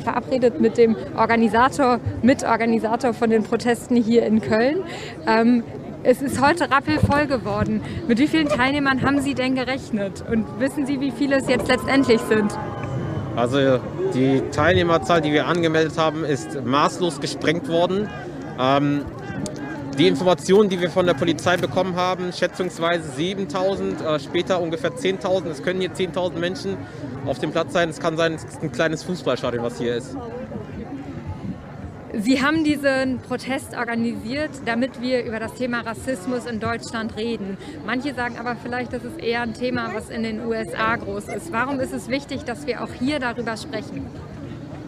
verabredet mit dem Organisator, Mitorganisator von den Protesten hier in Köln. Ähm, es ist heute rappelvoll geworden. Mit wie vielen Teilnehmern haben Sie denn gerechnet? Und wissen Sie, wie viele es jetzt letztendlich sind? Also die Teilnehmerzahl, die wir angemeldet haben, ist maßlos gesprengt worden. Ähm, die Informationen, die wir von der Polizei bekommen haben, schätzungsweise 7000, äh, später ungefähr 10.000. Es können hier 10.000 Menschen auf dem Platz sein. Es kann sein, es ist ein kleines Fußballstadion, was hier ist. Sie haben diesen Protest organisiert, damit wir über das Thema Rassismus in Deutschland reden. Manche sagen aber vielleicht, das ist eher ein Thema, was in den USA groß ist. Warum ist es wichtig, dass wir auch hier darüber sprechen?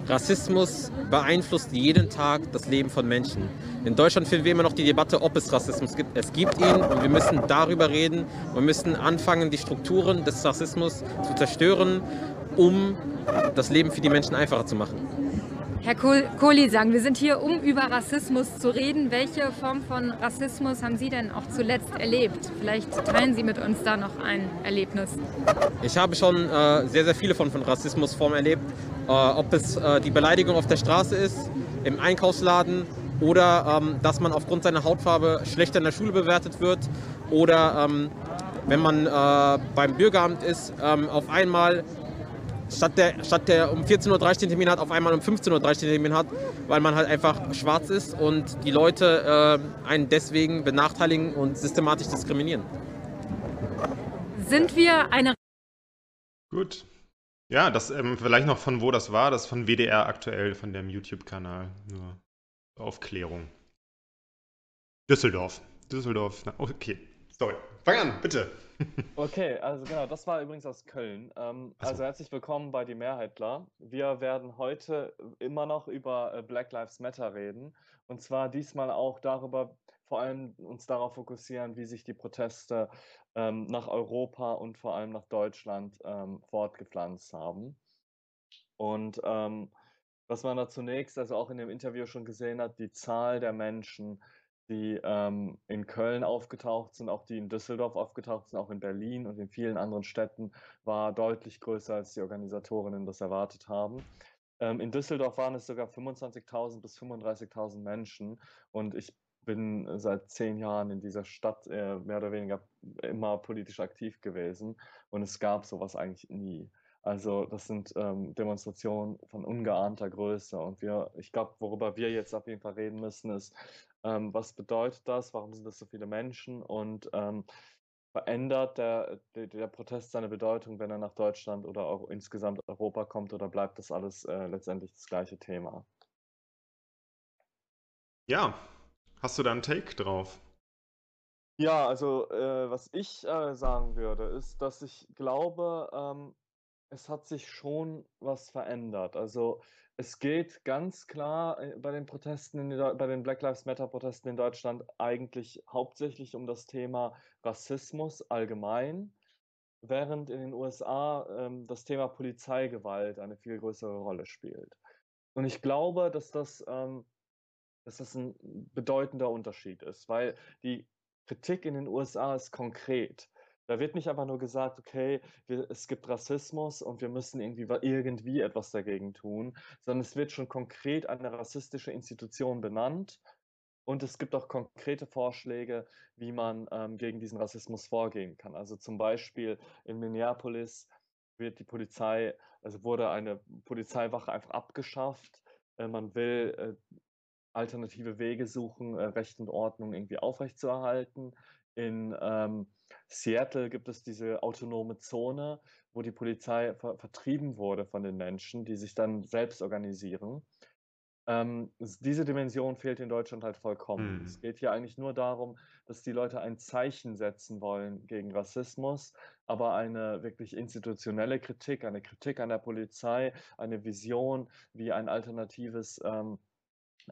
Rassismus beeinflusst jeden Tag das Leben von Menschen. In Deutschland führen wir immer noch die Debatte, ob es Rassismus gibt. Es gibt ihn und wir müssen darüber reden. Wir müssen anfangen, die Strukturen des Rassismus zu zerstören, um das Leben für die Menschen einfacher zu machen. Herr Kohli sagen, wir sind hier, um über Rassismus zu reden. Welche Form von Rassismus haben Sie denn auch zuletzt erlebt? Vielleicht teilen Sie mit uns da noch ein Erlebnis. Ich habe schon äh, sehr, sehr viele von, von Rassismusformen erlebt. Äh, ob es äh, die Beleidigung auf der Straße ist, im Einkaufsladen oder ähm, dass man aufgrund seiner Hautfarbe schlechter in der Schule bewertet wird oder ähm, wenn man äh, beim Bürgeramt ist, ähm, auf einmal statt der, statt der um 14.30 Uhr den Termin hat, auf einmal um 15.30 Uhr den Termin hat, weil man halt einfach schwarz ist und die Leute äh, einen deswegen benachteiligen und systematisch diskriminieren. Sind wir eine. Gut. Ja, das ähm, vielleicht noch von wo das war, das von WDR aktuell, von dem YouTube-Kanal. Nur Aufklärung. Düsseldorf. Düsseldorf. Na, okay. Sorry. Fang an, bitte. Okay, also genau, das war übrigens aus Köln. Ähm, so. Also herzlich willkommen bei Die Mehrheitler. Wir werden heute immer noch über äh, Black Lives Matter reden. Und zwar diesmal auch darüber, vor allem uns darauf fokussieren, wie sich die Proteste ähm, nach Europa und vor allem nach Deutschland ähm, fortgepflanzt haben. Und ähm, was man da zunächst, also auch in dem Interview schon gesehen hat, die Zahl der Menschen, die ähm, in Köln aufgetaucht sind, auch die in Düsseldorf aufgetaucht sind, auch in Berlin und in vielen anderen Städten, war deutlich größer, als die Organisatorinnen das erwartet haben. Ähm, in Düsseldorf waren es sogar 25.000 bis 35.000 Menschen und ich bin seit zehn Jahren in dieser Stadt äh, mehr oder weniger immer politisch aktiv gewesen und es gab sowas eigentlich nie. Also das sind ähm, Demonstrationen von ungeahnter Größe und wir, ich glaube, worüber wir jetzt auf jeden Fall reden müssen, ist, ähm, was bedeutet das? Warum sind das so viele Menschen? Und ähm, verändert der, der, der, Protest seine Bedeutung, wenn er nach Deutschland oder auch insgesamt Europa kommt oder bleibt das alles äh, letztendlich das gleiche Thema? Ja, hast du da einen Take drauf? Ja, also äh, was ich äh, sagen würde, ist, dass ich glaube, ähm, es hat sich schon was verändert. Also es geht ganz klar äh, bei den Protesten, bei den Black Lives Matter Protesten in Deutschland eigentlich hauptsächlich um das Thema Rassismus allgemein, während in den USA ähm, das Thema Polizeigewalt eine viel größere Rolle spielt. Und ich glaube, dass das, ähm, dass das ein bedeutender Unterschied ist, weil die Kritik in den USA ist konkret. Da wird nicht einfach nur gesagt, okay, wir, es gibt Rassismus und wir müssen irgendwie, irgendwie etwas dagegen tun, sondern es wird schon konkret eine rassistische Institution benannt und es gibt auch konkrete Vorschläge, wie man ähm, gegen diesen Rassismus vorgehen kann. Also zum Beispiel in Minneapolis wird die Polizei, also wurde eine Polizeiwache einfach abgeschafft. Äh, man will äh, alternative Wege suchen, äh, Recht und Ordnung irgendwie aufrechtzuerhalten. In ähm, Seattle gibt es diese autonome Zone, wo die Polizei ver vertrieben wurde von den Menschen, die sich dann selbst organisieren. Ähm, diese Dimension fehlt in Deutschland halt vollkommen. Mhm. Es geht hier eigentlich nur darum, dass die Leute ein Zeichen setzen wollen gegen Rassismus, aber eine wirklich institutionelle Kritik, eine Kritik an der Polizei, eine Vision, wie ein alternatives ähm,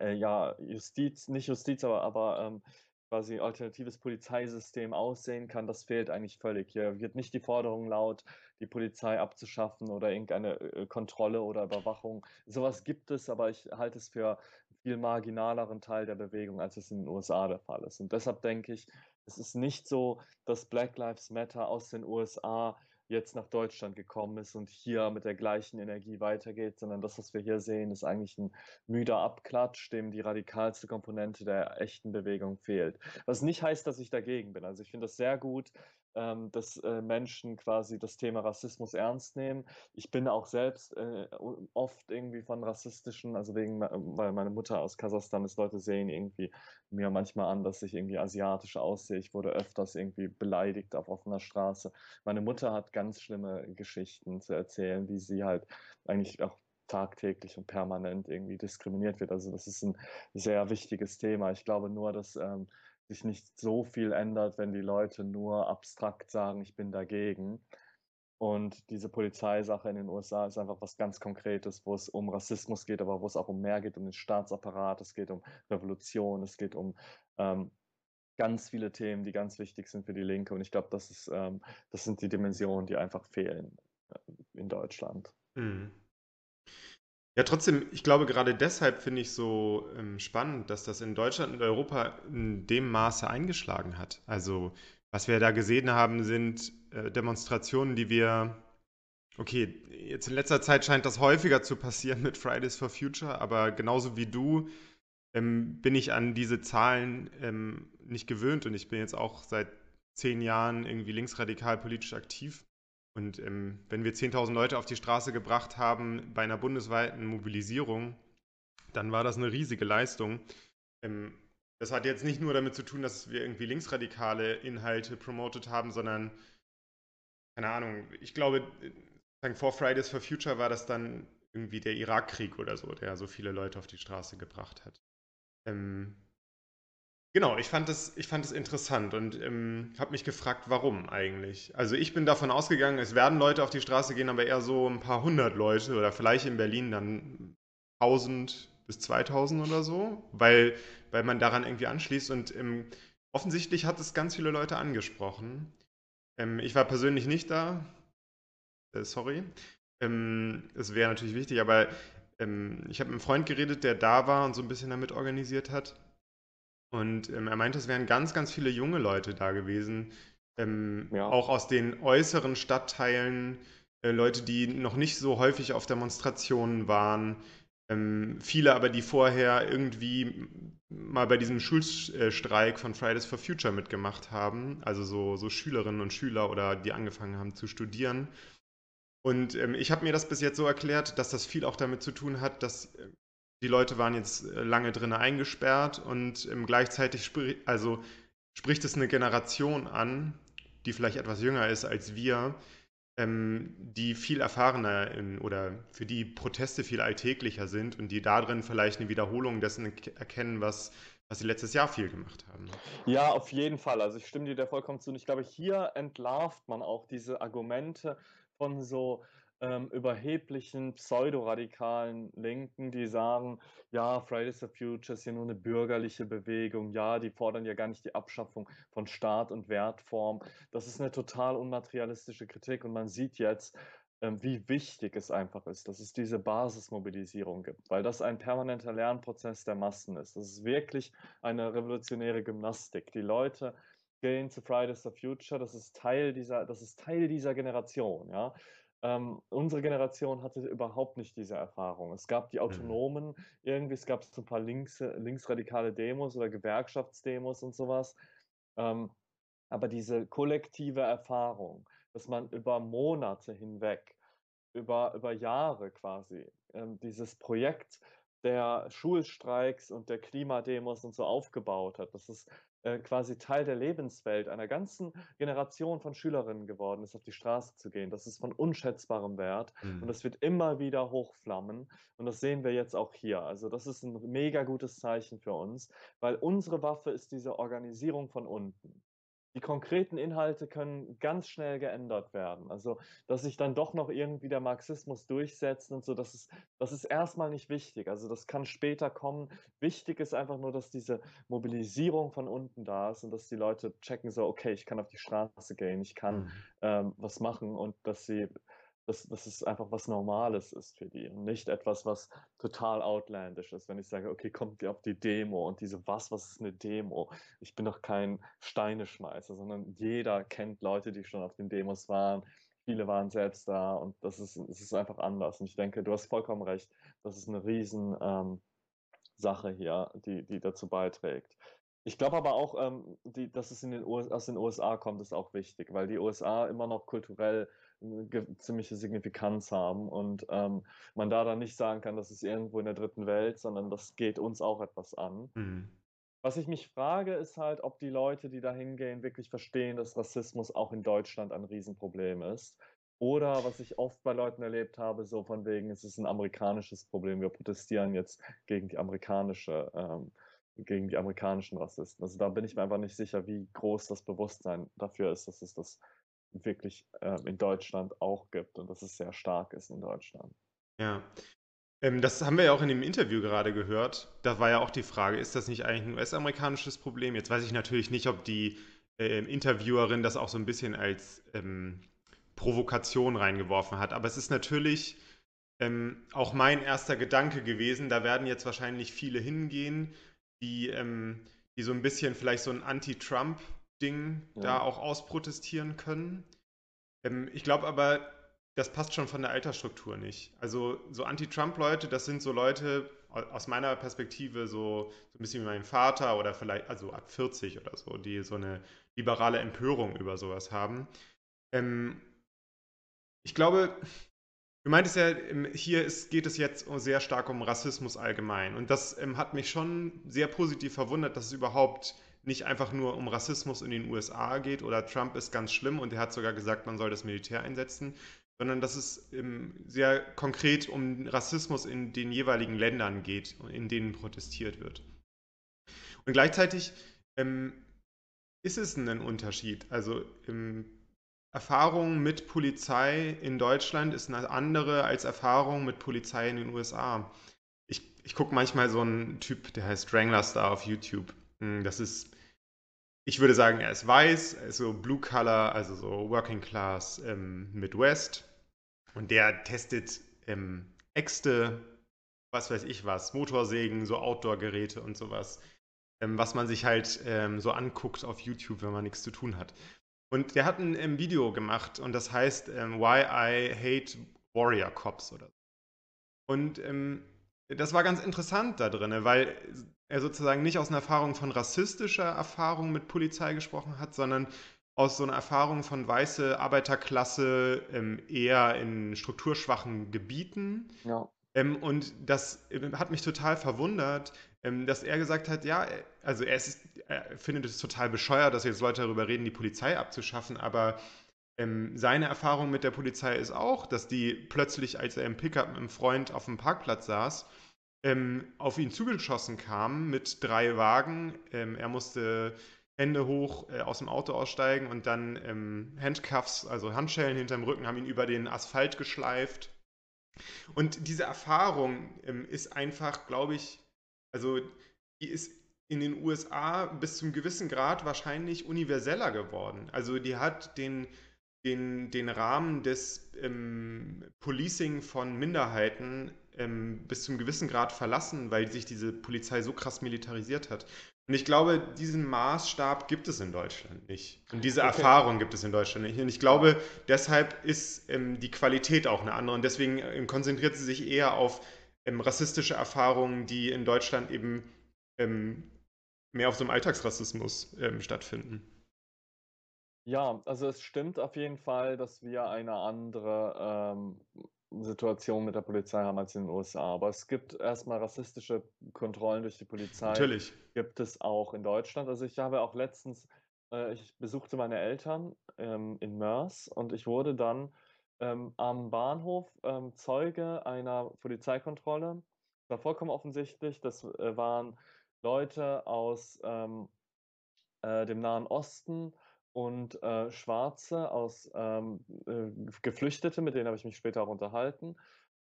äh, ja, Justiz, nicht Justiz, aber, aber ähm, quasi alternatives Polizeisystem aussehen kann, das fehlt eigentlich völlig. Hier wird nicht die Forderung laut, die Polizei abzuschaffen oder irgendeine äh, Kontrolle oder Überwachung. Sowas gibt es, aber ich halte es für viel marginaleren Teil der Bewegung, als es in den USA der Fall ist. Und deshalb denke ich, es ist nicht so, dass Black Lives Matter aus den USA jetzt nach Deutschland gekommen ist und hier mit der gleichen Energie weitergeht, sondern das, was wir hier sehen, ist eigentlich ein müder Abklatsch, dem die radikalste Komponente der echten Bewegung fehlt. Was nicht heißt, dass ich dagegen bin. Also ich finde das sehr gut, ähm, dass äh, Menschen quasi das Thema Rassismus ernst nehmen. Ich bin auch selbst äh, oft irgendwie von rassistischen, also wegen, weil meine Mutter aus Kasachstan ist, Leute sehen irgendwie mir manchmal an, dass ich irgendwie asiatisch aussehe. Ich wurde öfters irgendwie beleidigt auf offener Straße. Meine Mutter hat ganz schlimme Geschichten zu erzählen, wie sie halt eigentlich auch tagtäglich und permanent irgendwie diskriminiert wird. Also das ist ein sehr wichtiges Thema. Ich glaube nur, dass ähm, sich nicht so viel ändert, wenn die Leute nur abstrakt sagen, ich bin dagegen. Und diese Polizeisache in den USA ist einfach was ganz Konkretes, wo es um Rassismus geht, aber wo es auch um mehr geht, um den Staatsapparat, es geht um Revolution, es geht um ähm, ganz viele Themen, die ganz wichtig sind für die Linke. Und ich glaube, das, ähm, das sind die Dimensionen, die einfach fehlen äh, in Deutschland. Mhm. Ja, trotzdem, ich glaube, gerade deshalb finde ich so ähm, spannend, dass das in Deutschland und Europa in dem Maße eingeschlagen hat. Also, was wir da gesehen haben, sind äh, Demonstrationen, die wir, okay, jetzt in letzter Zeit scheint das häufiger zu passieren mit Fridays for Future, aber genauso wie du ähm, bin ich an diese Zahlen ähm, nicht gewöhnt und ich bin jetzt auch seit zehn Jahren irgendwie linksradikal politisch aktiv. Und ähm, wenn wir 10.000 Leute auf die Straße gebracht haben bei einer bundesweiten Mobilisierung, dann war das eine riesige Leistung. Ähm, das hat jetzt nicht nur damit zu tun, dass wir irgendwie linksradikale Inhalte promotet haben, sondern, keine Ahnung, ich glaube, vor Fridays for Future war das dann irgendwie der Irakkrieg oder so, der so viele Leute auf die Straße gebracht hat. Ähm, Genau, ich fand es, ich fand es interessant und ähm, habe mich gefragt, warum eigentlich. Also ich bin davon ausgegangen, es werden Leute auf die Straße gehen, aber eher so ein paar hundert Leute oder vielleicht in Berlin dann 1000 bis 2000 oder so, weil, weil man daran irgendwie anschließt und ähm, offensichtlich hat es ganz viele Leute angesprochen. Ähm, ich war persönlich nicht da, äh, sorry. Ähm, es wäre natürlich wichtig, aber ähm, ich habe mit einem Freund geredet, der da war und so ein bisschen damit organisiert hat. Und ähm, er meinte, es wären ganz, ganz viele junge Leute da gewesen, ähm, ja. auch aus den äußeren Stadtteilen, äh, Leute, die noch nicht so häufig auf Demonstrationen waren, ähm, viele aber, die vorher irgendwie mal bei diesem Schulstreik von Fridays for Future mitgemacht haben, also so, so Schülerinnen und Schüler oder die angefangen haben zu studieren. Und ähm, ich habe mir das bis jetzt so erklärt, dass das viel auch damit zu tun hat, dass äh, die Leute waren jetzt äh, lange drin eingesperrt und ähm, gleichzeitig spri also spricht es eine Generation an, die vielleicht etwas jünger ist als wir, ähm, die viel erfahrener in, oder für die Proteste viel alltäglicher sind und die darin vielleicht eine Wiederholung dessen erkennen, was, was sie letztes Jahr viel gemacht haben. Ja, auf jeden Fall. Also ich stimme dir da vollkommen zu. Und ich glaube, hier entlarvt man auch diese Argumente von so ähm, überheblichen pseudoradikalen Linken, die sagen, ja, Fridays for Future ist ja nur eine bürgerliche Bewegung, ja, die fordern ja gar nicht die Abschaffung von Staat und Wertform. Das ist eine total unmaterialistische Kritik und man sieht jetzt, ähm, wie wichtig es einfach ist, dass es diese Basismobilisierung gibt, weil das ein permanenter Lernprozess der Massen ist. Das ist wirklich eine revolutionäre Gymnastik. Die Leute gehen zu Fridays for Future, das ist Teil dieser, das ist Teil dieser Generation, ja. Ähm, unsere Generation hatte überhaupt nicht diese Erfahrung. Es gab die mhm. Autonomen, irgendwie, es gab so ein paar links, linksradikale Demos oder Gewerkschaftsdemos und sowas. Ähm, aber diese kollektive Erfahrung, dass man über Monate hinweg, über, über Jahre quasi, ähm, dieses Projekt der Schulstreiks und der Klimademos und so aufgebaut hat, dass es äh, quasi Teil der Lebenswelt einer ganzen Generation von Schülerinnen geworden ist, auf die Straße zu gehen. Das ist von unschätzbarem Wert mhm. und das wird immer wieder hochflammen und das sehen wir jetzt auch hier. Also das ist ein mega gutes Zeichen für uns, weil unsere Waffe ist diese Organisierung von unten die konkreten Inhalte können ganz schnell geändert werden. Also, dass sich dann doch noch irgendwie der Marxismus durchsetzt und so, das ist, das ist erstmal nicht wichtig. Also, das kann später kommen. Wichtig ist einfach nur, dass diese Mobilisierung von unten da ist und dass die Leute checken, so, okay, ich kann auf die Straße gehen, ich kann mhm. ähm, was machen und dass sie dass, dass es einfach was Normales ist für die und nicht etwas, was total outlandish ist. Wenn ich sage, okay, kommt ihr auf die Demo und diese, was, was ist eine Demo? Ich bin doch kein Steineschmeißer, sondern jeder kennt Leute, die schon auf den Demos waren. viele waren selbst da und das ist, es ist einfach anders. Und ich denke, du hast vollkommen recht, das ist eine riesen ähm, Sache hier, die, die dazu beiträgt. Ich glaube aber auch, ähm, die, dass es in den US, aus den USA kommt, ist auch wichtig, weil die USA immer noch kulturell eine ziemliche Signifikanz haben und ähm, man da dann nicht sagen kann, das ist irgendwo in der dritten Welt, sondern das geht uns auch etwas an. Mhm. Was ich mich frage, ist halt, ob die Leute, die da hingehen, wirklich verstehen, dass Rassismus auch in Deutschland ein Riesenproblem ist. Oder was ich oft bei Leuten erlebt habe, so von wegen, es ist ein amerikanisches Problem, wir protestieren jetzt gegen die amerikanische, ähm, gegen die amerikanischen Rassisten. Also da bin ich mir einfach nicht sicher, wie groß das Bewusstsein dafür ist, dass es das wirklich äh, in Deutschland auch gibt und dass es sehr stark ist in Deutschland. Ja, ähm, das haben wir ja auch in dem Interview gerade gehört. Da war ja auch die Frage, ist das nicht eigentlich ein US-amerikanisches Problem? Jetzt weiß ich natürlich nicht, ob die äh, Interviewerin das auch so ein bisschen als ähm, Provokation reingeworfen hat. Aber es ist natürlich ähm, auch mein erster Gedanke gewesen. Da werden jetzt wahrscheinlich viele hingehen, die, ähm, die so ein bisschen vielleicht so ein Anti-Trump-Ding ja. da auch ausprotestieren können. Ähm, ich glaube aber, das passt schon von der Altersstruktur nicht. Also so Anti-Trump-Leute, das sind so Leute aus meiner Perspektive so, so ein bisschen wie mein Vater oder vielleicht, also ab 40 oder so, die so eine liberale Empörung über sowas haben. Ähm, ich glaube, du meintest ja, hier ist, geht es jetzt sehr stark um Rassismus allgemein. Und das ähm, hat mich schon sehr positiv verwundert, dass es überhaupt nicht einfach nur um Rassismus in den USA geht oder Trump ist ganz schlimm und er hat sogar gesagt, man soll das Militär einsetzen, sondern dass es sehr konkret um Rassismus in den jeweiligen Ländern geht, in denen protestiert wird. Und gleichzeitig ähm, ist es ein Unterschied. Also ähm, Erfahrung mit Polizei in Deutschland ist eine andere als Erfahrung mit Polizei in den USA. Ich, ich gucke manchmal so einen Typ, der heißt Strangler Star auf YouTube. Hm, das ist ich würde sagen, er ist weiß, so Blue Color, also so Working Class ähm, Midwest. Und der testet ähm, Äxte, was weiß ich was, Motorsägen, so Outdoor-Geräte und sowas, ähm, was man sich halt ähm, so anguckt auf YouTube, wenn man nichts zu tun hat. Und der hat ein ähm, Video gemacht und das heißt ähm, Why I Hate Warrior Cops oder so. Und ähm, das war ganz interessant da drin, weil er sozusagen nicht aus einer Erfahrung von rassistischer Erfahrung mit Polizei gesprochen hat, sondern aus so einer Erfahrung von weiße Arbeiterklasse ähm, eher in strukturschwachen Gebieten. Ja. Ähm, und das äh, hat mich total verwundert, ähm, dass er gesagt hat, ja, also er, ist, er, findet es total bescheuert, dass jetzt Leute darüber reden, die Polizei abzuschaffen, aber ähm, seine Erfahrung mit der Polizei ist auch, dass die plötzlich, als er im Pickup mit einem Freund auf dem Parkplatz saß, ähm, auf ihn zugeschossen kamen mit drei Wagen. Ähm, er musste Hände hoch äh, aus dem Auto aussteigen und dann ähm, Handcuffs, also Handschellen hinterm Rücken, haben ihn über den Asphalt geschleift. Und diese Erfahrung ähm, ist einfach, glaube ich, also die ist in den USA bis zum gewissen Grad wahrscheinlich universeller geworden. Also die hat den, den, den Rahmen des ähm, Policing von Minderheiten ähm, bis zum gewissen Grad verlassen, weil sich diese Polizei so krass militarisiert hat. Und ich glaube, diesen Maßstab gibt es in Deutschland nicht. Und diese okay. Erfahrung gibt es in Deutschland nicht. Und ich glaube, deshalb ist ähm, die Qualität auch eine andere. Und deswegen ähm, konzentriert sie sich eher auf ähm, rassistische Erfahrungen, die in Deutschland eben ähm, mehr auf so einem Alltagsrassismus ähm, stattfinden. Ja, also es stimmt auf jeden Fall, dass wir eine andere ähm, Situation mit der Polizei haben als in den USA. Aber es gibt erstmal rassistische Kontrollen durch die Polizei. Natürlich. Gibt es auch in Deutschland. Also ich habe auch letztens, äh, ich besuchte meine Eltern ähm, in Mörs und ich wurde dann ähm, am Bahnhof ähm, Zeuge einer Polizeikontrolle. Das war vollkommen offensichtlich. Das äh, waren Leute aus ähm, äh, dem Nahen Osten und äh, Schwarze aus ähm, äh, Geflüchtete, mit denen habe ich mich später auch unterhalten.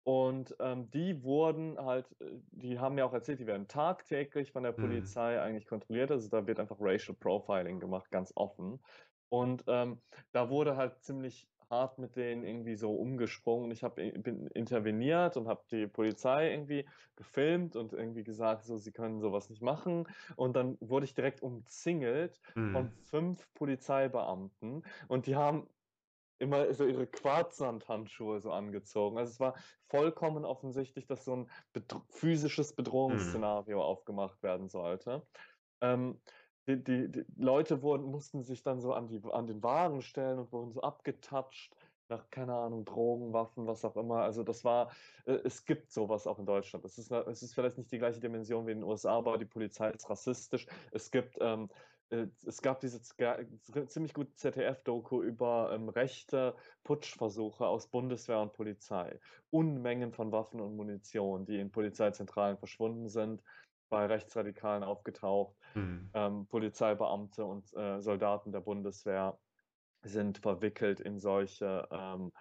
Und ähm, die wurden halt, äh, die haben mir auch erzählt, die werden tagtäglich von der mhm. Polizei mhm. eigentlich kontrolliert. Also da wird einfach Racial Profiling gemacht, ganz offen. Und ähm, da wurde halt ziemlich hart mit denen irgendwie so umgesprungen. Ich habe bin interveniert und habe die Polizei irgendwie gefilmt und irgendwie gesagt, so sie können sowas nicht machen. Und dann wurde ich direkt umzingelt mhm. von fünf Polizeibeamten und die haben immer so ihre Quarzsandhandschuhe so angezogen. Also es war vollkommen offensichtlich, dass so ein bedro physisches Mhm. Bedrohungsszenario aufgemacht werden sollte. Ähm, die, die, die Leute wurden, mussten sich dann so an, die, an den Wagen stellen und wurden so abgetatscht nach, keine Ahnung, Drogen, Waffen, was auch immer. Also das war, äh, es gibt sowas auch in Deutschland. Es ist, es ist vielleicht nicht die gleiche Dimension wie in den USA, aber die Polizei ist rassistisch. Es gibt, ähm, äh, es gab diese ziemlich gute ZDF-Doku über ähm, rechte Putschversuche aus Bundeswehr und Polizei. Unmengen von Waffen und Munition, die in Polizeizentralen verschwunden sind, bei Rechtsradikalen aufgetaucht. Mhm. Ähm, Polizeibeamte und äh, Soldaten der Bundeswehr sind verwickelt in solche ähm,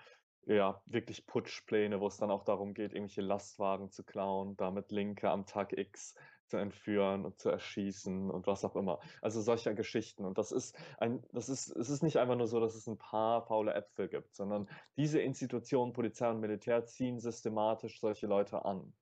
ja, wirklich Putschpläne, wo es dann auch darum geht, irgendwelche Lastwagen zu klauen, damit Linke am Tag X zu entführen und zu erschießen und was auch immer. Also solche Geschichten. Und das ist ein, das ist, es ist nicht einfach nur so, dass es ein paar faule Äpfel gibt, sondern diese Institutionen, Polizei und Militär, ziehen systematisch solche Leute an.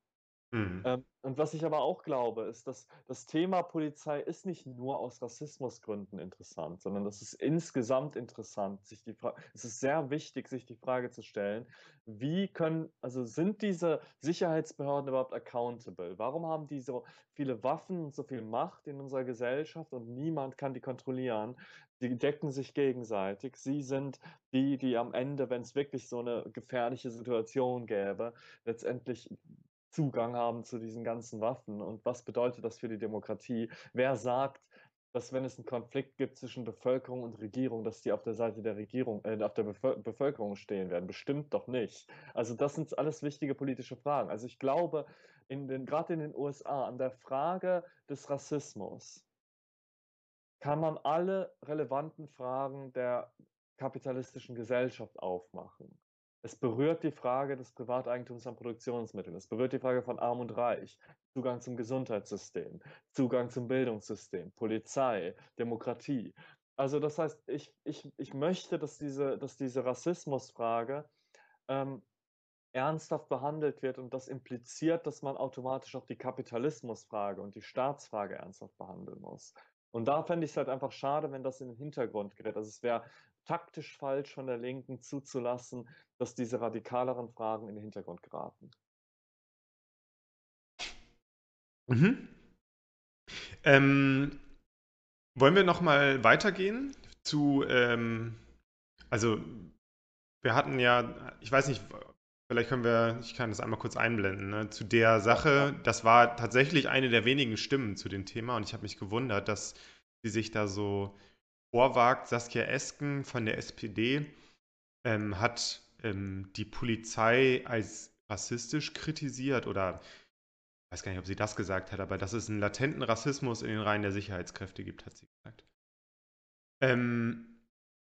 Mhm. Ähm, und was ich aber auch glaube, ist, dass das Thema Polizei ist nicht nur aus Rassismusgründen interessant, sondern das ist insgesamt interessant. Sich die es ist sehr wichtig, sich die Frage zu stellen, wie können, also sind diese Sicherheitsbehörden überhaupt accountable? Warum haben die so viele Waffen und so viel Macht in unserer Gesellschaft und niemand kann die kontrollieren? Die decken sich gegenseitig. Sie sind die, die am Ende, wenn es wirklich so eine gefährliche Situation gäbe, letztendlich Zugang haben zu diesen ganzen Waffen. Und was bedeutet das für die Demokratie? Wer sagt, dass wenn es einen Konflikt gibt zwischen Bevölkerung und Regierung, dass die auf der Seite der Regierung, äh, auf der Bevöl Bevölkerung stehen werden? Bestimmt doch nicht. Also das sind alles wichtige politische Fragen. Also ich glaube, in den, gerade in den USA, an der Frage des Rassismus kann man alle relevanten Fragen der kapitalistischen Gesellschaft aufmachen. Es berührt die Frage des Privateigentums an Produktionsmitteln. Es berührt die Frage von Arm und Reich, Zugang zum Gesundheitssystem, Zugang zum Bildungssystem, Polizei, Demokratie. Also das heißt, ich, ich, ich möchte, dass diese, dass diese Rassismusfrage ähm, ernsthaft behandelt wird und das impliziert, dass man automatisch auch die Kapitalismusfrage und die Staatsfrage ernsthaft behandeln muss. Und da fände ich es halt einfach schade, wenn das in den Hintergrund gerät. Also es wäre taktisch falsch von der Linken zuzulassen, dass diese radikaleren Fragen in den Hintergrund geraten. Mhm. Ähm, wollen wir noch mal weitergehen zu, ähm, also wir hatten ja, ich weiß nicht, vielleicht können wir, ich kann das einmal kurz einblenden, ne, zu der Sache, das war tatsächlich eine der wenigen Stimmen zu dem Thema und ich habe mich gewundert, dass sie sich da so vorwagt. Saskia Esken von der SPD ähm, hat ähm, die Polizei als rassistisch kritisiert oder ich weiß gar nicht, ob sie das gesagt hat, aber dass es einen latenten Rassismus in den Reihen der Sicherheitskräfte gibt, hat sie gesagt. Ähm,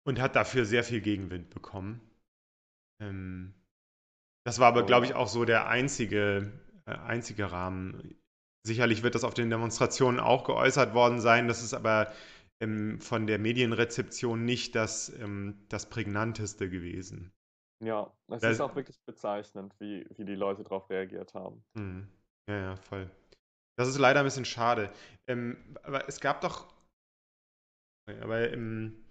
und hat dafür sehr viel Gegenwind bekommen. Ähm, das war aber, Oh glaube ich, auch so der einzige, äh, einzige Rahmen. Sicherlich wird das auf den Demonstrationen auch geäußert worden sein. Das ist aber ähm, von der Medienrezeption nicht das, ähm, das prägnanteste gewesen. Ja, es Das- ist auch wirklich bezeichnend, wie, wie die Leute darauf reagiert haben. Hm. Ja, ja, voll. Das ist leider ein bisschen schade. Ähm, aber es gab doch. Aber ähm,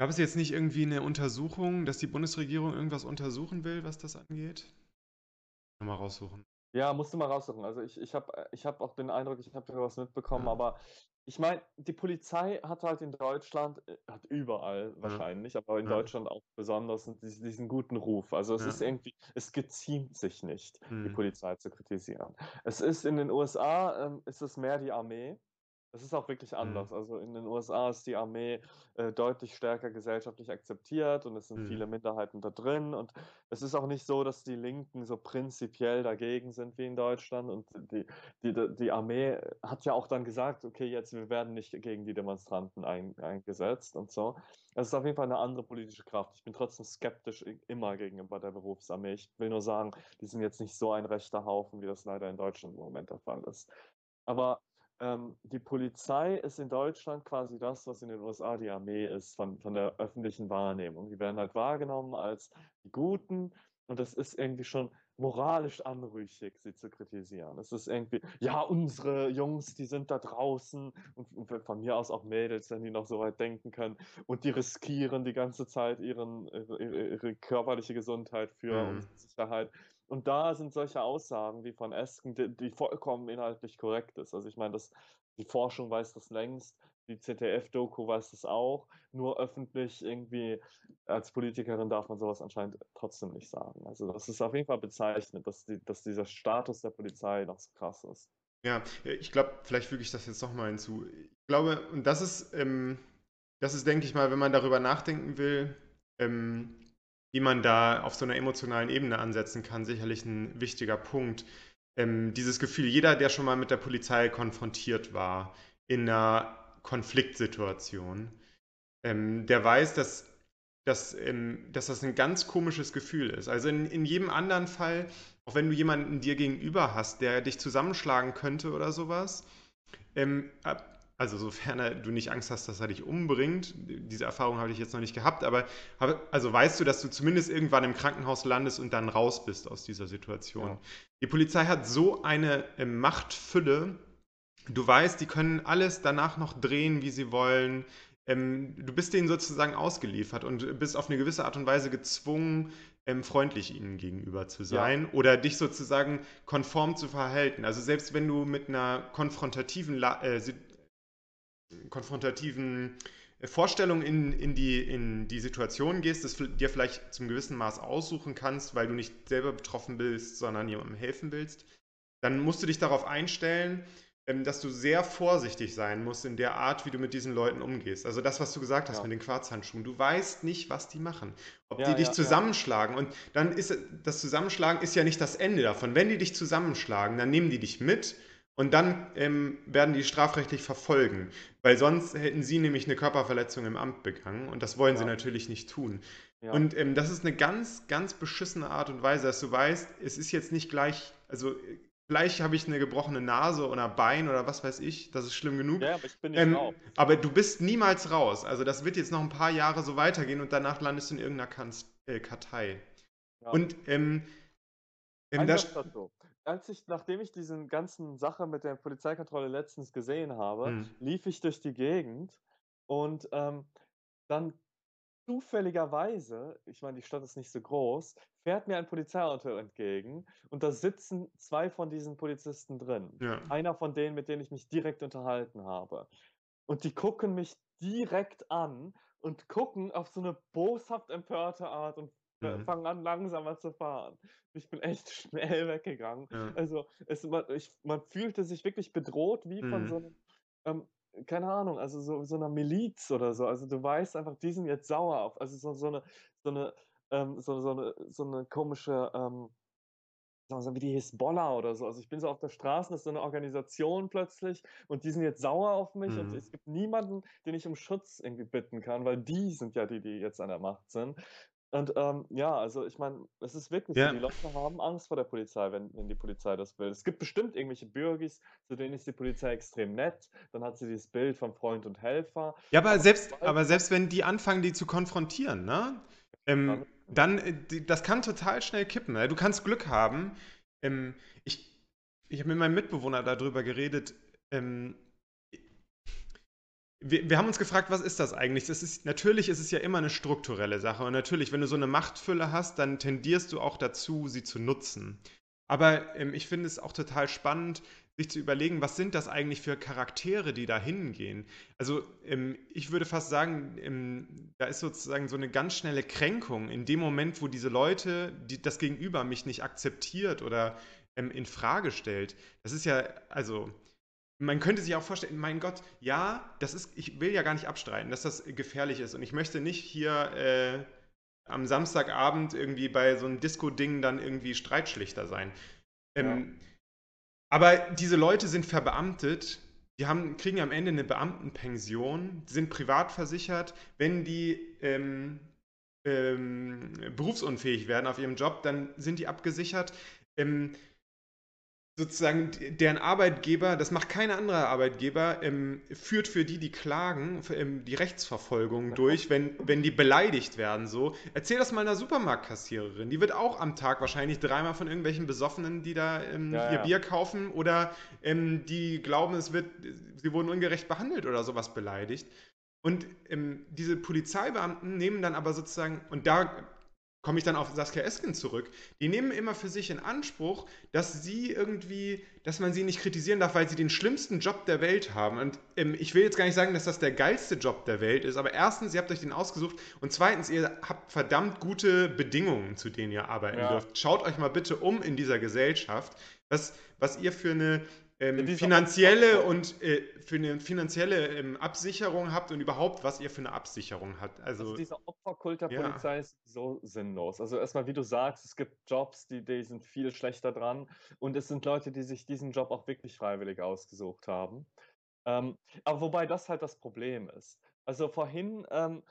gab es jetzt nicht irgendwie eine Untersuchung, dass die Bundesregierung irgendwas untersuchen will, was das angeht? Mal raussuchen. Ja, musst du mal raussuchen. Also ich, ich habe ich hab auch den Eindruck, ich habe da was mitbekommen, Ja. aber ich meine, die Polizei hat halt in Deutschland, äh, hat überall wahrscheinlich, aber in Ja. Deutschland auch besonders diesen, diesen guten Ruf. Also es Ja. ist irgendwie, es geziemt sich nicht, die Hm. Polizei zu kritisieren. Es ist in den USA, ähm, ist es mehr die Armee. Es ist auch wirklich anders. Also in den USA ist die Armee äh, deutlich stärker gesellschaftlich akzeptiert und es sind Mhm. viele Minderheiten da drin. Und es ist auch nicht so, dass die Linken so prinzipiell dagegen sind wie in Deutschland. Und die, die, die Armee hat ja auch dann gesagt, okay, jetzt wir werden nicht gegen die Demonstranten ein, eingesetzt und so. Es ist auf jeden Fall eine andere politische Kraft. Ich bin trotzdem skeptisch immer gegenüber der Berufsarmee. Ich will nur sagen, die sind jetzt nicht so ein rechter Haufen, wie das leider in Deutschland im Moment der Fall ist. Aber ähm, die Polizei ist in Deutschland quasi das, was in den USA die Armee ist, von, von der öffentlichen Wahrnehmung. Die werden halt wahrgenommen als die Guten und das ist irgendwie schon moralisch anrüchig, sie zu kritisieren. Es ist irgendwie, ja, unsere Jungs, die sind da draußen und, und von mir aus auch Mädels, wenn die noch so weit denken können und die riskieren die ganze Zeit ihren, ihre, ihre körperliche Gesundheit für Mhm. unsere Sicherheit. Und da sind solche Aussagen wie von Esken, die, die vollkommen inhaltlich korrekt ist. Also ich meine, das, die Forschung weiß das längst, die ZDF-Doku weiß das auch, nur öffentlich irgendwie als Politikerin darf man sowas anscheinend trotzdem nicht sagen. Also das ist auf jeden Fall bezeichnend, dass, die, dass dieser Status der Polizei noch so krass ist. Ja, ich glaube, vielleicht füge ich das jetzt nochmal hinzu. Ich glaube, und das ist, ähm, das ist, denke ich mal, wenn man darüber nachdenken will, ähm, wie man da auf so einer emotionalen Ebene ansetzen kann, sicherlich ein wichtiger Punkt. Ähm, dieses Gefühl, jeder, der schon mal mit der Polizei konfrontiert war, in einer Konfliktsituation, ähm, der weiß, dass, dass, ähm, dass das ein ganz komisches Gefühl ist. Also in, in jedem anderen Fall, auch wenn du jemanden dir gegenüber hast, der dich zusammenschlagen könnte oder sowas, ähm, also sofern er- du nicht Angst hast, dass er dich umbringt, diese Erfahrung habe ich jetzt noch nicht gehabt, aber also weißt du, dass du zumindest irgendwann im Krankenhaus landest und dann raus bist aus dieser Situation. Ja. Die Polizei hat so eine ähm, Machtfülle, du weißt, die können alles danach noch drehen, wie sie wollen. Ähm, du bist denen sozusagen ausgeliefert und bist auf eine gewisse Art und Weise gezwungen, ähm, freundlich ihnen gegenüber zu sein oder dich sozusagen konform zu verhalten. Also selbst wenn du mit einer konfrontativen, La äh, konfrontativen Vorstellung in, in, die, in die Situation gehst, das dir vielleicht zum gewissen Maß aussuchen kannst, weil du nicht selber betroffen bist, sondern jemandem helfen willst, dann musst du dich darauf einstellen, ähm, dass du sehr vorsichtig sein musst in der Art, wie du mit diesen Leuten umgehst. Also das, was du gesagt hast Ja. mit den Quarzhandschuhen. Du weißt nicht, was die machen. Ob Ja, die dich ja. zusammenschlagen. Und dann ist das Zusammenschlagen ist ja nicht das Ende davon. Wenn die dich zusammenschlagen, dann nehmen die dich mit und dann ähm, werden die strafrechtlich verfolgen. Weil sonst hätten sie nämlich eine Körperverletzung im Amt begangen und das wollen sie Ja. natürlich nicht tun. Ja. Und ähm, das ist eine ganz, ganz beschissene Art und Weise, dass du weißt, es ist jetzt nicht gleich, also gleich habe ich eine gebrochene Nase oder Bein oder was weiß ich, das ist schlimm genug. ja, aber ich bin nicht Ähm, drauf. aber du bist niemals raus. Also das wird jetzt noch ein paar Jahre so weitergehen und danach landest du in irgendeiner Kanz äh, Kartei. Ja. Und ähm, ähm, Ein da, Satz dazu. Als ich, nachdem ich diese ganzen Sache mit der Polizeikontrolle letztens gesehen habe, Hm. lief ich durch die Gegend und ähm, dann zufälligerweise, ich meine, die Stadt ist nicht so groß, fährt mir ein Polizeiauto entgegen und da sitzen zwei von diesen Polizisten drin. ja. Einer von denen, mit denen ich mich direkt unterhalten habe. Und die gucken mich direkt an und gucken auf so eine boshaft empörte Art und Mhm. fangen an, langsamer zu fahren. Ich bin echt schnell weggegangen. Ja. Also es, man, ich, man fühlte sich wirklich bedroht, wie von Mhm. so einem, ähm, keine Ahnung, also so, so einer Miliz oder so. Also du weißt einfach, die sind jetzt sauer auf. Also so, so eine, so eine, ähm, so, so eine, so eine komische, ähm, so, wie die Hisbollah oder so. Also ich bin so auf der Straße, das ist so eine Organisation plötzlich und die sind jetzt sauer auf mich und Mhm. es gibt niemanden, den ich um Schutz irgendwie bitten kann, weil die sind ja die, die jetzt an der Macht sind. Und ähm, ja, also ich meine, es ist wirklich Ja. so, die Leute haben Angst vor der Polizei, wenn, wenn die Polizei das will. Es gibt bestimmt irgendwelche Bürgis, zu denen ist die Polizei extrem nett, dann hat sie dieses Bild von Freund und Helfer. Ja, aber selbst, sobald- aber selbst wenn die anfangen, die zu konfrontieren, ne? Ähm, dann, äh, das kann total schnell kippen. Ne? Du kannst Glück haben. Ähm, ich ich habe mit meinem Mitbewohner darüber geredet. Ähm, wir, wir haben uns gefragt, was ist das eigentlich? Das ist, natürlich ist es ja immer eine strukturelle Sache. Und natürlich, wenn du so eine Machtfülle hast, dann tendierst du auch dazu, sie zu nutzen. Aber ähm, ich finde es auch total spannend, sich zu überlegen, was sind das eigentlich für Charaktere, die da hingehen. Also ähm, ich würde fast sagen, ähm, da ist sozusagen so eine ganz schnelle Kränkung in dem Moment, wo diese Leute, die, das Gegenüber mich nicht akzeptiert oder ähm, in Frage stellt. Das ist ja, also man könnte sich auch vorstellen, mein Gott, ja, das ist, ich will ja gar nicht abstreiten, dass das gefährlich ist und ich möchte nicht hier äh, am Samstagabend irgendwie bei so einem Disco-Ding dann irgendwie Streitschlichter sein. Ähm, aber diese Leute sind verbeamtet, die haben, kriegen am Ende eine Beamtenpension, sind privat versichert. Wenn die ähm, ähm, berufsunfähig werden auf ihrem Job, dann sind die abgesichert. Ähm, sozusagen deren Arbeitgeber, das macht kein anderer Arbeitgeber, ähm, führt für die die Klagen, für, ähm, die Rechtsverfolgung durch, wenn, wenn die beleidigt werden. So. Erzähl das mal einer Supermarktkassiererin. Die wird auch am Tag wahrscheinlich dreimal von irgendwelchen Besoffenen, die da ähm, Ja, ihr ja. Bier kaufen oder ähm, die glauben, es wird, sie wurden ungerecht behandelt oder sowas beleidigt. Und ähm, diese Polizeibeamten nehmen dann aber sozusagen, und da komme ich dann auf Saskia Esken zurück, die nehmen immer für sich in Anspruch, dass sie irgendwie, dass man sie nicht kritisieren darf, weil sie den schlimmsten Job der Welt haben. Und ähm, ich will jetzt gar nicht sagen, dass das der geilste Job der Welt ist, aber erstens, ihr habt euch den ausgesucht und zweitens, ihr habt verdammt gute Bedingungen, zu denen ihr arbeiten Ja. dürft. Schaut euch mal bitte um in dieser Gesellschaft, was, was ihr für eine ähm, finanzielle und äh, für eine finanzielle ähm, Absicherung habt und überhaupt, was ihr für eine Absicherung habt. Also, Also dieser Opferkult der Ja. Polizei ist so sinnlos. Also erstmal, wie du sagst, es gibt Jobs, die, die sind viel schlechter dran und es sind Leute, die sich diesen Job auch wirklich freiwillig ausgesucht haben. Ähm, aber wobei das halt das Problem ist. Also vorhin ähm,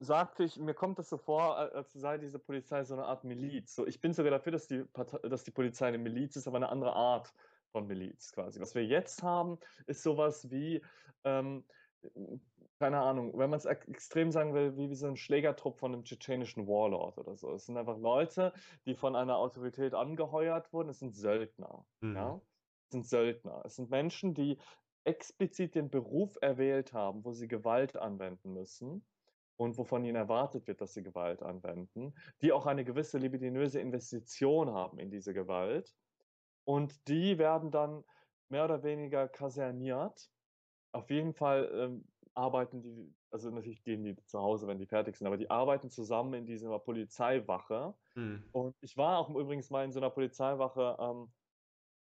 sagte ich, mir kommt das so vor, a- als sei diese Polizei so eine Art Miliz. So, ich bin sogar dafür, dass die, Partei, dass die Polizei eine Miliz ist, aber eine andere Art von Miliz quasi. Was wir jetzt haben, ist sowas wie, ähm, keine Ahnung, wenn man es extrem sagen will, wie, wie so ein Schlägertrupp von einem tschetschenischen Warlord oder so. Es sind einfach Leute, die von einer Autorität angeheuert wurden. Es sind Söldner. Mhm. Ja? Es sind Söldner. Es sind Menschen, die explizit den Beruf erwählt haben, wo sie Gewalt anwenden müssen und wovon ihnen erwartet wird, dass sie Gewalt anwenden, die auch eine gewisse libidinöse Investition haben in diese Gewalt. Und die werden dann mehr oder weniger kaserniert. Auf jeden Fall ähm, arbeiten die, also natürlich gehen die zu Hause, wenn die fertig sind, aber die arbeiten zusammen in dieser Polizeiwache. hm. Und ich war auch übrigens mal in so einer Polizeiwache, ähm,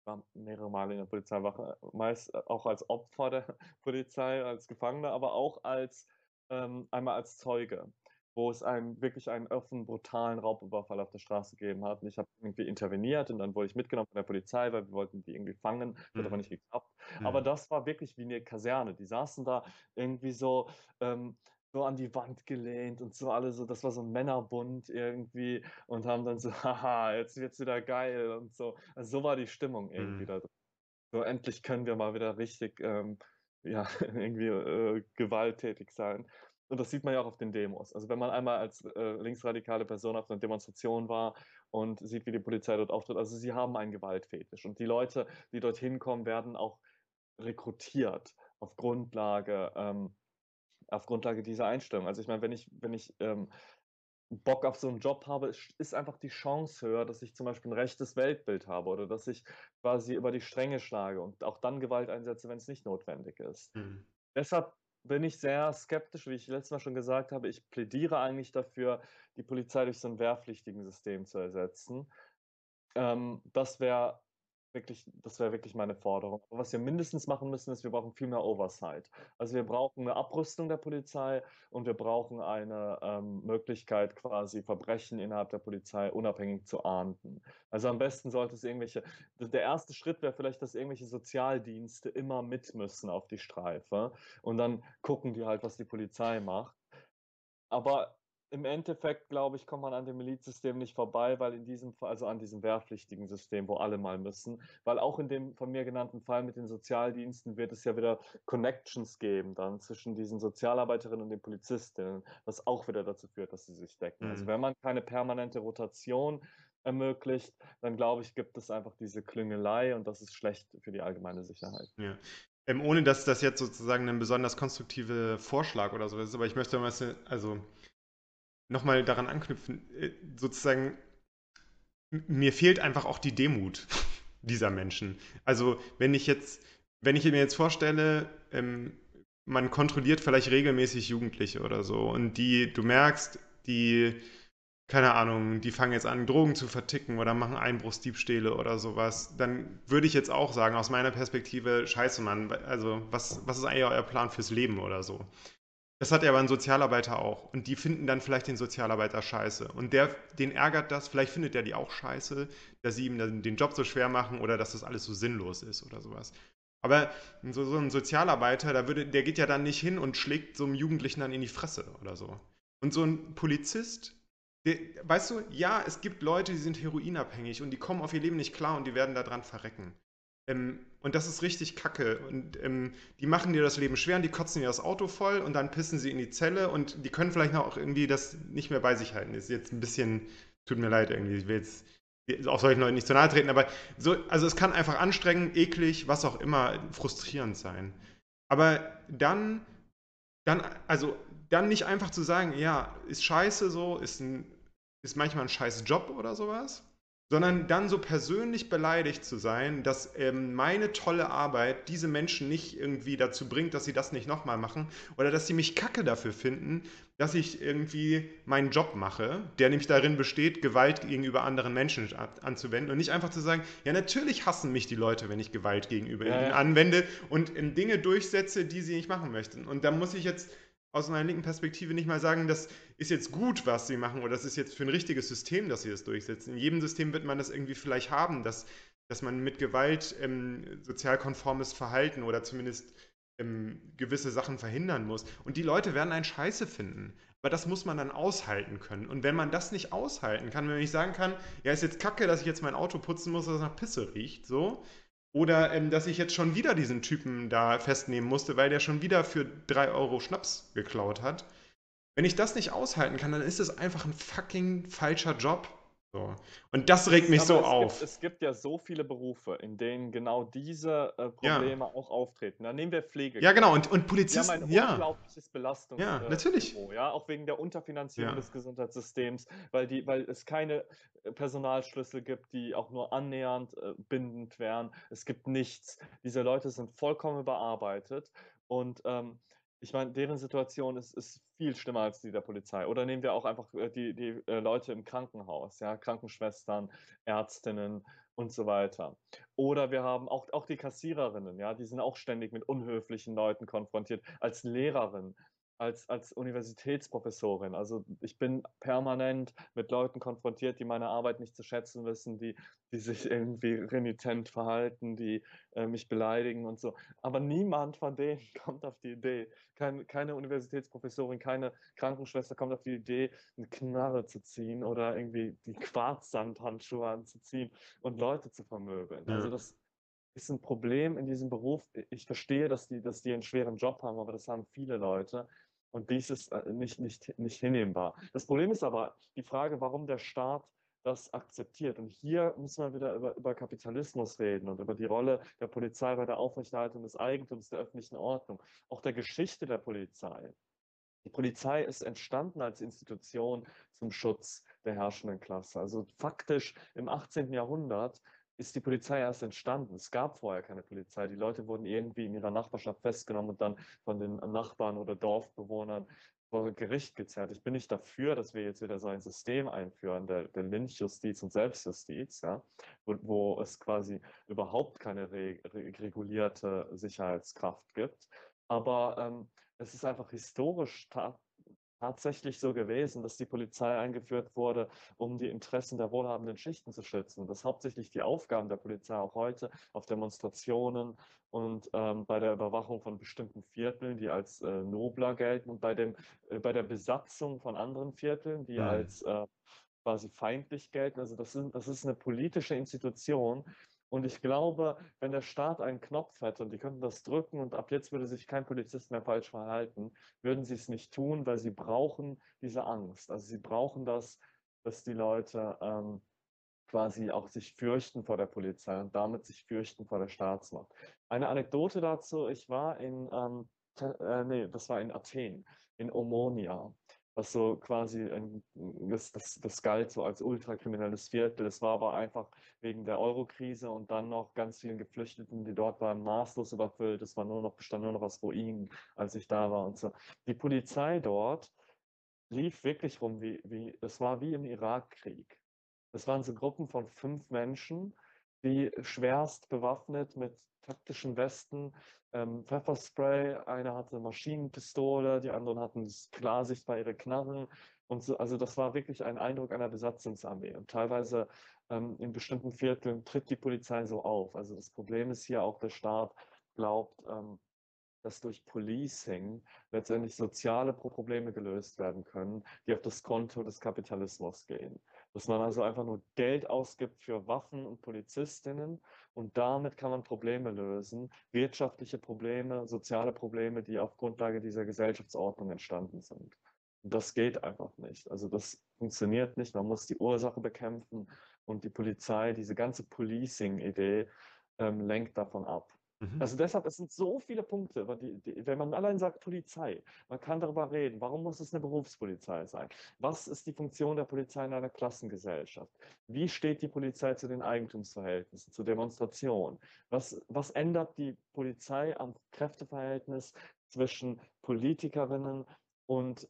war mehrere Male in der Polizeiwache, meist auch als Opfer der Polizei, als Gefangener, aber auch als ähm, einmal als Zeuge, wo es einen wirklich einen offenen, brutalen Raubüberfall auf der Straße gegeben hat. Und ich habe irgendwie interveniert und dann wurde ich mitgenommen von der Polizei, weil wir wollten die irgendwie fangen, hat Mhm. aber nicht geklappt. Aber Mhm. das war wirklich wie eine Kaserne. Die saßen da irgendwie so, ähm, so an die Wand gelehnt und so alle so, das war so ein Männerbund irgendwie und haben dann so, haha, jetzt wird's wieder geil und so. Also so war die Stimmung irgendwie Mhm. da drin. So endlich können wir mal wieder richtig ähm, ja, irgendwie äh, gewalttätig sein. Und das sieht man ja auch auf den Demos. Also wenn man einmal als äh, linksradikale Person auf einer Demonstration war und sieht, wie die Polizei dort auftritt, also sie haben einen Gewaltfetisch. Und die Leute, die dorthin kommen, werden auch rekrutiert auf Grundlage, ähm, auf Grundlage dieser Einstellung. Also ich meine, wenn ich, wenn ich ähm, Bock auf so einen Job habe, ist einfach die Chance höher, dass ich zum Beispiel ein rechtes Weltbild habe oder dass ich quasi über die Stränge schlage und auch dann Gewalt einsetze, wenn es nicht notwendig ist. Hm. Deshalb bin ich sehr skeptisch, wie ich letztes Mal schon gesagt habe. Ich plädiere eigentlich dafür, die Polizei durch so ein wehrpflichtigen System zu ersetzen. Ähm, das wäre wirklich, das wäre wirklich meine Forderung. Aber was wir mindestens machen müssen, ist, wir brauchen viel mehr Oversight. Also wir brauchen eine Abrüstung der Polizei und wir brauchen eine ähm, Möglichkeit, quasi Verbrechen innerhalb der Polizei unabhängig zu ahnden. Also am besten sollte es irgendwelche, der erste Schritt wäre vielleicht, dass irgendwelche Sozialdienste immer mit müssen auf die Streife und dann gucken die halt, was die Polizei macht. Aber im Endeffekt, glaube ich, kommt man an dem Milizsystem nicht vorbei, weil in diesem Fall, also an diesem wehrpflichtigen System, wo alle mal müssen, weil auch in dem von mir genannten Fall mit den Sozialdiensten wird es ja wieder Connections geben dann zwischen diesen Sozialarbeiterinnen und den Polizistinnen, was auch wieder dazu führt, dass sie sich decken. Also Mhm. wenn man keine permanente Rotation ermöglicht, dann glaube ich, gibt es einfach diese Klüngelei und das ist schlecht für die allgemeine Sicherheit. Ja. Ähm, ohne dass das jetzt sozusagen ein besonders konstruktiver Vorschlag oder so ist, aber ich möchte mal, also nochmal daran anknüpfen, äh, sozusagen, mir fehlt einfach auch die Demut dieser Menschen. Also wenn ich jetzt, wenn ich mir jetzt vorstelle, ähm, man kontrolliert vielleicht regelmäßig Jugendliche oder so und die, du merkst, die, keine Ahnung, die fangen jetzt an, Drogen zu verticken oder machen Einbruchsdiebstähle oder sowas, dann würde ich jetzt auch sagen, aus meiner Perspektive, scheiße Mann, also was, was ist eigentlich euer Plan fürs Leben oder so? Das hat ja aber ein Sozialarbeiter auch. Und die finden dann vielleicht den Sozialarbeiter scheiße. Und der, den ärgert das, vielleicht findet der die auch scheiße, dass sie ihm den Job so schwer machen oder dass das alles so sinnlos ist oder sowas. Aber so, so ein Sozialarbeiter, da würde, der geht ja dann nicht hin und schlägt so einem Jugendlichen dann in die Fresse oder so. Und so ein Polizist, der, weißt du, ja, es gibt Leute, die sind heroinabhängig und die kommen auf ihr Leben nicht klar und die werden daran verrecken. Ähm, und das ist richtig kacke. Und ähm, die machen dir das Leben schwer und die kotzen dir das Auto voll und dann pissen sie in die Zelle und die können vielleicht noch auch irgendwie das nicht mehr bei sich halten. Ist jetzt ein bisschen, tut mir leid irgendwie, ich will jetzt auch solchen Leuten nicht zu nahe treten, aber so, also es kann einfach anstrengend, eklig, was auch immer, frustrierend sein. Aber dann, dann, also dann nicht einfach zu sagen, ja, ist scheiße so, ist, ein, ist manchmal ein scheiß Job oder sowas, sondern dann so persönlich beleidigt zu sein, dass ähm, meine tolle Arbeit diese Menschen nicht irgendwie dazu bringt, dass sie das nicht nochmal machen oder dass sie mich kacke dafür finden, dass ich irgendwie meinen Job mache, der nämlich darin besteht, Gewalt gegenüber anderen Menschen anzuwenden und nicht einfach zu sagen, ja natürlich hassen mich die Leute, wenn ich Gewalt gegenüber ja, ihnen ja. anwende und ähm, Dinge durchsetze, die sie nicht machen möchten. Und da muss ich jetzt aus einer linken Perspektive nicht mal sagen, das ist jetzt gut, was sie machen, oder das ist jetzt für ein richtiges System, dass sie das durchsetzen. In jedem System wird man das irgendwie vielleicht haben, dass, dass man mit Gewalt ähm, sozialkonformes Verhalten oder zumindest ähm, gewisse Sachen verhindern muss. Und die Leute werden einen Scheiße finden. Aber das muss man dann aushalten können. Und wenn man das nicht aushalten kann, wenn man nicht sagen kann, ja, ist jetzt kacke, dass ich jetzt mein Auto putzen muss, dass es nach Pisse riecht, so, oder ähm, dass ich jetzt schon wieder diesen Typen da festnehmen musste, weil der schon wieder für drei Euro Schnaps geklaut hat. Wenn ich das nicht aushalten kann, dann ist es einfach ein fucking falscher Job. So. Und das regt mich so es auf. Gibt, es gibt ja so viele Berufe, in denen genau diese äh, Probleme ja. auch auftreten. Dann nehmen wir Pflege. Ja, genau. Und, und Polizisten. Wir haben ein ja. unglaubliches Belastungs Ja, äh, natürlich. ja, auch wegen der Unterfinanzierung Ja. des Gesundheitssystems, weil, die, weil es keine äh, Personalschlüssel gibt, die auch nur annähernd äh, bindend wären. Es gibt nichts. Diese Leute sind vollkommen überarbeitet und ähm, ich meine, deren Situation ist, ist viel schlimmer als die der Polizei. Oder nehmen wir auch einfach äh, die, die äh, Leute im Krankenhaus, ja, Krankenschwestern, Ärztinnen und so weiter. Oder wir haben auch, auch die Kassiererinnen, ja, die sind auch ständig mit unhöflichen Leuten konfrontiert. Als Lehrerin als, als Universitätsprofessorin. Also ich bin permanent mit Leuten konfrontiert, die meine Arbeit nicht zu schätzen wissen, die, die sich irgendwie renitent verhalten, die äh, mich beleidigen und so. Aber niemand von denen kommt auf die Idee, kein, keine Universitätsprofessorin, keine Krankenschwester kommt auf die Idee, eine Knarre zu ziehen oder irgendwie die Quarzsandhandschuhe anzuziehen und Leute zu vermöbeln. Also das, ist ein Problem in diesem Beruf. Ich verstehe, dass die, dass die einen schweren Job haben, aber das haben viele Leute. Und dies ist äh, nicht, nicht, nicht hinnehmbar. Das Problem ist aber die Frage, warum der Staat das akzeptiert. Und hier muss man wieder über, über Kapitalismus reden und über die Rolle der Polizei bei der Aufrechterhaltung des Eigentums, der öffentlichen Ordnung, auch der Geschichte der Polizei. Die Polizei ist entstanden als Institution zum Schutz der herrschenden Klasse. Also faktisch im 18. Jahrhundert ist die Polizei erst entstanden. Es gab vorher keine Polizei. Die Leute wurden irgendwie in ihrer Nachbarschaft festgenommen und dann von den Nachbarn oder Dorfbewohnern vor Gericht gezerrt. Ich bin nicht dafür, dass wir jetzt wieder so ein System einführen, der, der Lynchjustiz und Selbstjustiz, ja, wo, wo es quasi überhaupt keine re, re, regulierte Sicherheitskraft gibt. Aber ähm, es ist einfach historisch tatsächlich so gewesen, dass die Polizei eingeführt wurde, um die Interessen der wohlhabenden Schichten zu schützen. Das ist hauptsächlich die Aufgaben der Polizei auch heute auf Demonstrationen und ähm, bei der Überwachung von bestimmten Vierteln, die als äh, nobler gelten und bei, dem, äh, bei der Besatzung von anderen Vierteln, die mhm. als äh, quasi feindlich gelten. Also das, sind, das ist eine politische Institution, und ich glaube, wenn der Staat einen Knopf hätte und die könnten das drücken und ab jetzt würde sich kein Polizist mehr falsch verhalten, würden sie es nicht tun, weil sie brauchen diese Angst. Also sie brauchen das, dass die Leute ähm, quasi auch sich fürchten vor der Polizei und damit sich fürchten vor der Staatsmacht. Eine Anekdote dazu, ich war in, ähm, äh, nee, das war in Athen, in Omonia was so quasi, ein, das, das, das galt so als ultrakriminelles Viertel. Es war aber einfach wegen der Eurokrise und dann noch ganz vielen Geflüchteten, die dort waren, maßlos überfüllt. Es war nur noch, bestand nur noch aus Ruinen, als ich da war und so. Die Polizei dort lief wirklich rum, wie, wie, es war wie im Irakkrieg. Es waren so Gruppen von fünf Menschen, die schwerst bewaffnet mit taktischen Westen ähm, Pfefferspray, einer hatte Maschinenpistole, die anderen hatten klar sichtbar ihre Knarren. Und so, also das war wirklich ein Eindruck einer Besatzungsarmee. Und teilweise ähm, in bestimmten Vierteln tritt die Polizei so auf. Also das Problem ist hier auch, der Staat glaubt, ähm, dass durch Policing letztendlich soziale Probleme gelöst werden können, die auf das Konto des Kapitalismus gehen. Dass man also einfach nur Geld ausgibt für Waffen und Polizistinnen und damit kann man Probleme lösen, wirtschaftliche Probleme, soziale Probleme, die auf Grundlage dieser Gesellschaftsordnung entstanden sind. Und das geht einfach nicht. Also das funktioniert nicht. Man muss die Ursache bekämpfen und die Polizei, diese ganze Policing-Idee ähm, lenkt davon ab. Mhm. Also deshalb, es sind so viele Punkte, die, die, wenn man allein sagt Polizei, man kann darüber reden, warum muss es eine Berufspolizei sein? Was ist die Funktion der Polizei in einer Klassengesellschaft? Wie steht die Polizei zu den Eigentumsverhältnissen, zur Demonstration? Was, was ändert die Polizei am Kräfteverhältnis zwischen Politikerinnen und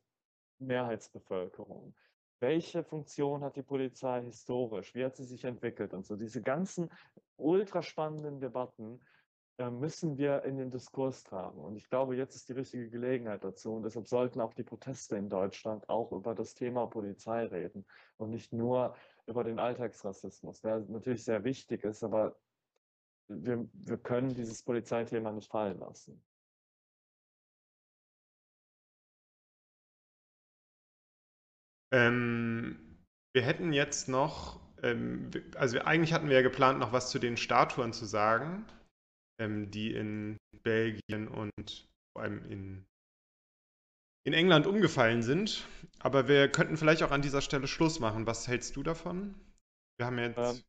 Mehrheitsbevölkerung? Welche Funktion hat die Polizei historisch? Wie hat sie sich entwickelt? Und so diese ganzen ultra spannenden Debatten, müssen wir in den Diskurs tragen. Und ich glaube, jetzt ist die richtige Gelegenheit dazu. Und deshalb sollten auch die Proteste in Deutschland auch über das Thema Polizei reden und nicht nur über den Alltagsrassismus, der natürlich sehr wichtig ist, aber wir, wir können dieses Polizeithema nicht fallen lassen. Ähm, wir hätten jetzt noch, ähm, also eigentlich hatten wir ja geplant, noch was zu den Statuen zu sagen ähm, die in Belgien und vor allem in, in England umgefallen sind. Aber wir könnten vielleicht auch an dieser Stelle Schluss machen. Was hältst du davon? Wir haben jetzt. Ähm,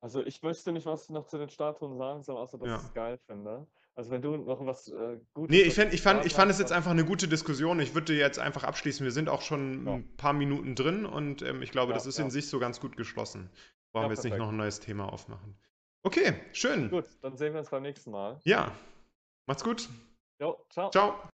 also ich wüsste nicht, was ich noch zu den Statuen sagen soll, außer dass ja. ich es geil finde. Also wenn du noch was äh, Gutes... Nee, ich, find, ich, fand, ich fand es jetzt einfach eine gute Diskussion. Ich würde jetzt einfach abschließen. Wir sind auch schon ja. ein paar Minuten drin und ähm, ich glaube, ja, das ist in sich so ganz gut geschlossen. Brauchen wir jetzt perfekt. nicht noch ein neues Thema aufmachen. Okay, schön. Gut, dann sehen wir uns beim nächsten Mal. Ja. Macht's gut. Jo, ciao. Ciao.